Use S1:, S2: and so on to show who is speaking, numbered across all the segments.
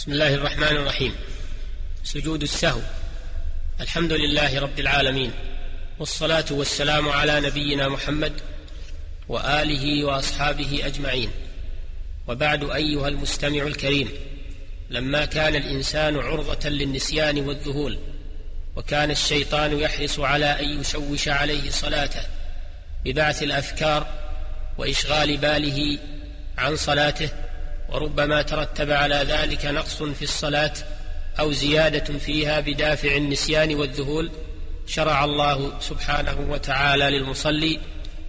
S1: بسم الله الرحمن الرحيم. سجود السهو. الحمد لله رب العالمين. والصلاة والسلام على نبينا محمد وآله وأصحابه أجمعين. وبعد أيها المستمع الكريم لما كان الإنسان عرضة للنسيان والذهول وكان الشيطان يحرص على أن يشوش عليه صلاته ببعث الأفكار وإشغال باله عن صلاته وربما ترتب على ذلك نقص في الصلاة أو زيادة فيها بدافع النسيان والذهول شرع الله سبحانه وتعالى للمصلي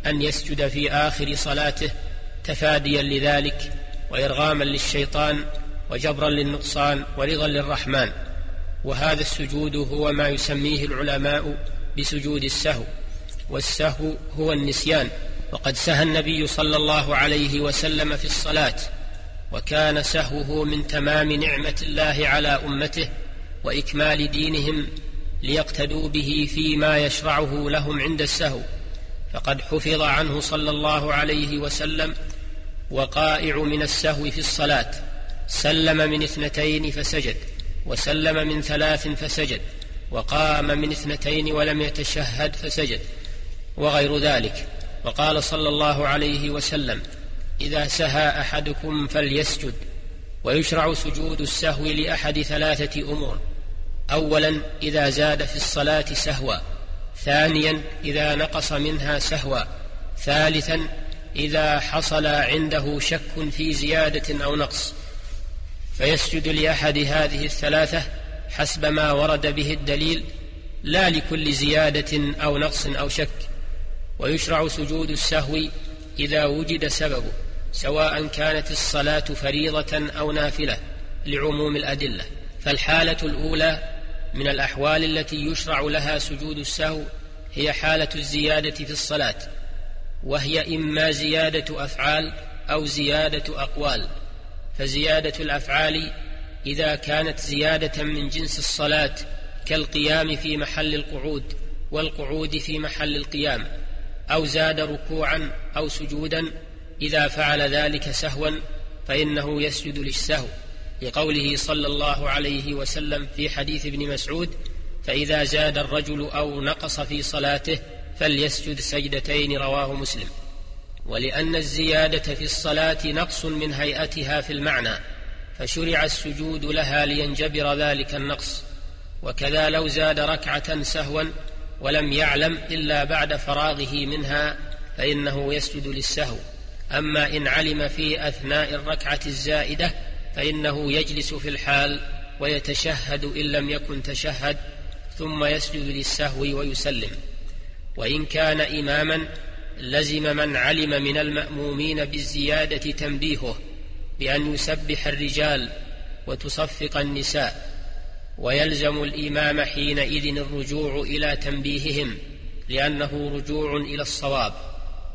S1: أن يسجد في آخر صلاته تفاديا لذلك وإرغاما للشيطان وجبرا للنقصان ورضا للرحمن. وهذا السجود هو ما يسميه العلماء بسجود السهو والسهو هو النسيان. وقد سهى النبي صلى الله عليه وسلم في الصلاة وكان سهوه من تمام نعمة الله على أمته وإكمال دينهم ليقتدوا به فيما يشرعه لهم عند السهو. فقد حفظ عنه صلى الله عليه وسلم وقائع من السهو في الصلاة. سلم من اثنتين فسجد وسلم من ثلاث فسجد وقام من اثنتين ولم يتشهد فسجد وغير ذلك. وقال صلى الله عليه وسلم إذا سهى أحدكم فليسجد ويشرع سجود السهو لأحد ثلاثة أمور. اولا إذا زاد في الصلاة سهوا. ثانيا إذا نقص منها سهوا. ثالثا إذا حصل عنده شك في زيادة أو نقص. فيسجد لأحد هذه الثلاثة حسب ما ورد به الدليل لا لكل زيادة أو نقص أو شك. ويشرع سجود السهو إذا وجد سببه سواء كانت الصلاة فريضة أو نافلة لعموم الأدلة. فالحالة الأولى من الأحوال التي يشرع لها سجود السهو هي حالة الزيادة في الصلاة وهي إما زيادة أفعال أو زيادة أقوال. فزيادة الأفعال إذا كانت زيادة من جنس الصلاة كالقيام في محل القعود والقعود في محل القيام. أو زاد ركوعا أو سجودا إذا فعل ذلك سهوا فإنه يسجد للسهو. لقوله صلى الله عليه وسلم في حديث ابن مسعود فإذا زاد الرجل أو نقص في صلاته فليسجد سجدتين رواه مسلم. ولأن الزيادة في الصلاة نقص من هيئتها في المعنى فشرع السجود لها لينجبر ذلك النقص. وكذا لو زاد ركعة سهوا ولم يعلم إلا بعد فراغه منها فإنه يسجد للسهو. أما إن علم في أثناء الركعة الزائدة فإنه يجلس في الحال ويتشهد إن لم يكن تشهد ثم يسجد للسهو ويسلم. وإن كان إماما لزم من علم من المأمومين بالزيادة تنبيهه بأن يسبح الرجال وتصفق النساء. ويلزم الإمام حينئذ الرجوع إلى تنبيههم لأنه رجوع إلى الصواب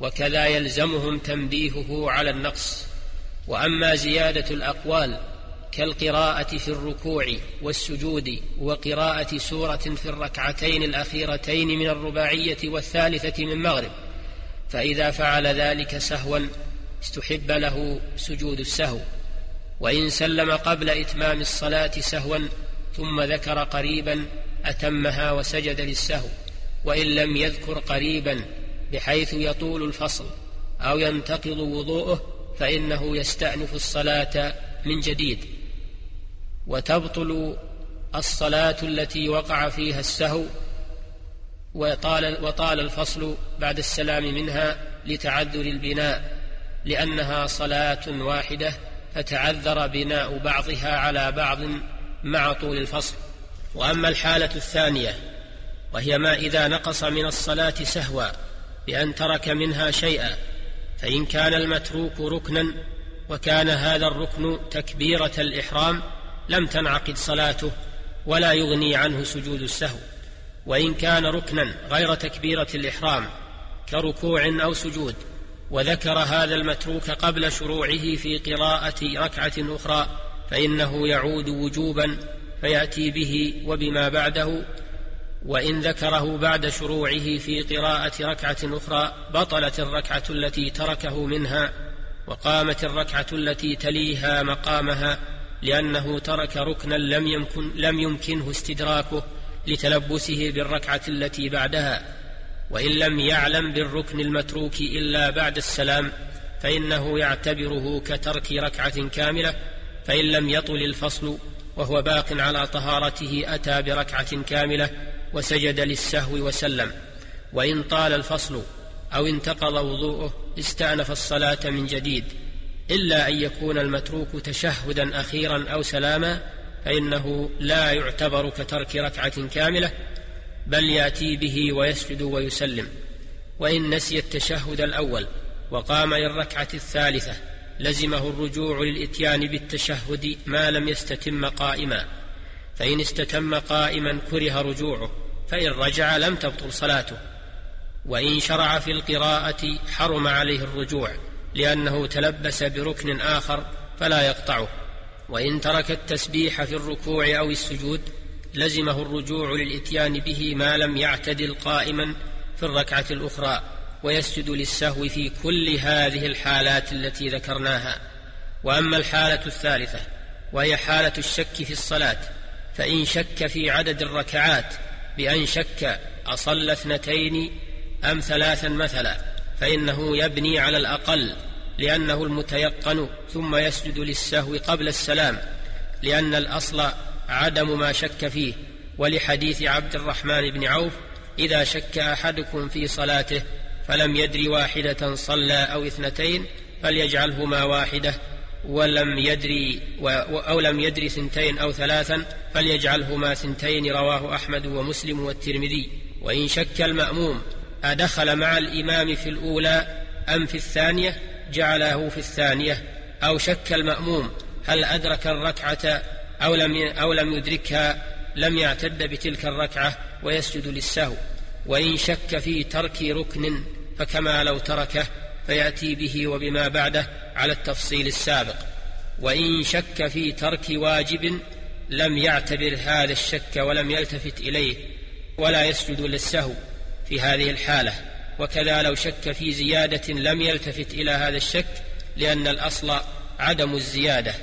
S1: وكذا يلزمهم تنبيهه على النقص. وأما زيادة الأقوال كالقراءة في الركوع والسجود وقراءة سورة في الركعتين الأخيرتين من الرباعية والثالثة من مغرب فإذا فعل ذلك سهوا استحب له سجود السهو. وإن سلم قبل إتمام الصلاة سهوا ثم ذكر قريبا أتمها وسجد للسهو وإن لم يذكر قريبا بحيث يطول الفصل أو ينتقض وضوءه فإنه يستأنف الصلاة من جديد. وتبطل الصلاة التي وقع فيها السهو وطال, وطال الفصل بعد السلام منها لتعذر البناء لأنها صلاة واحدة فتعذر بناء بعضها على بعض مع طول الفصل. وأما الحالة الثانية وهي ما إذا نقص من الصلاة سهوا بأن ترك منها شيئا فإن كان المتروك ركنا وكان هذا الركن تكبيرة الإحرام لم تنعقد صلاته ولا يغني عنه سجود السهو. وإن كان ركنا غير تكبيرة الإحرام كركوع أو سجود وذكر هذا المتروك قبل شروعه في قراءة ركعة أخرى فإنه يعود وجوبا فيأتي به وبما بعده وإن ذكره بعد شروعه في قراءة ركعة أخرى بطلت الركعة التي تركه منها وقامت الركعة التي تليها مقامها لأنه ترك ركنا لم يمكن لم يمكنه استدراكه لتلبسه بالركعة التي بعدها. وإن لم يعلم بالركن المتروك إلا بعد السلام فإنه يعتبره كترك ركعة كاملة فإن لم يطل الفصل وهو باق على طهارته أتى بركعة كاملة وسجد للسهو وسلم. وإن طال الفصل أو انتقض وضوءه استأنف الصلاة من جديد. إلا أن يكون المتروك تشهدا أخيرا أو سلاما فإنه لا يعتبر كترك ركعة كاملة بل يأتي به ويسجد ويسلم. وإن نسي التشهد الأول وقام للركعة الثالثة لزمه الرجوع للإتيان بالتشهد ما لم يستتم قائما. فإن استتم قائما كره رجوعه فإن رجع لم تبطل صلاته. وإن شرع في القراءة حرم عليه الرجوع لأنه تلبس بركن آخر فلا يقطعه. وإن ترك التسبيح في الركوع أو السجود لزمه الرجوع للإتيان به ما لم يعتدل قائما في الركعة الأخرى. ويسجد للسهو في كل هذه الحالات التي ذكرناها. وأما الحالة الثالثة وهي حالة الشك في الصلاة فإن شك في عدد الركعات بأن شك اصلى اثنتين أم ثلاثا مثلا فإنه يبني على الأقل لأنه المتيقن ثم يسجد للسهو قبل السلام لأن الأصل عدم ما شك فيه. ولحديث عبد الرحمن بن عوف إذا شك أحدكم في صلاته فلم يدر واحدة صلى أو اثنتين فليجعلهما واحدة ولم يدري أو لم يدري ثنتين أو ثلاثا فليجعلهما ثنتين رواه أحمد ومسلم والترمذي. وإن شك المأموم أدخل مع الإمام في الأولى أم في الثانية جعله في الثانية. أو شك المأموم هل أدرك الركعة أو لم أو لم يدركها لم يعتد بتلك الركعة ويسجد للسهو. وإن شك في ترك ركن فكما لو تركه فيأتي به وبما بعده على التفصيل السابق. وإن شك في ترك واجب لم يعتبر هذا الشك ولم يلتفت إليه ولا يسجد للسهو في هذه الحالة. وكذا لو شك في زيادة لم يلتفت إلى هذا الشك لأن الأصل عدم الزيادة.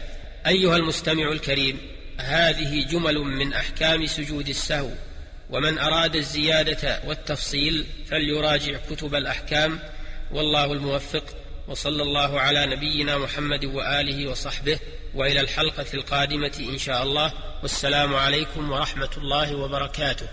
S1: أيها المستمع الكريم هذه جمل من أحكام سجود السهو. ومن أراد الزيادة والتفصيل فليراجع كتب الأحكام. والله الموفق. وصلى الله على نبينا محمد وآله وصحبه. وإلى الحلقة القادمة إن شاء الله. والسلام عليكم ورحمة الله وبركاته.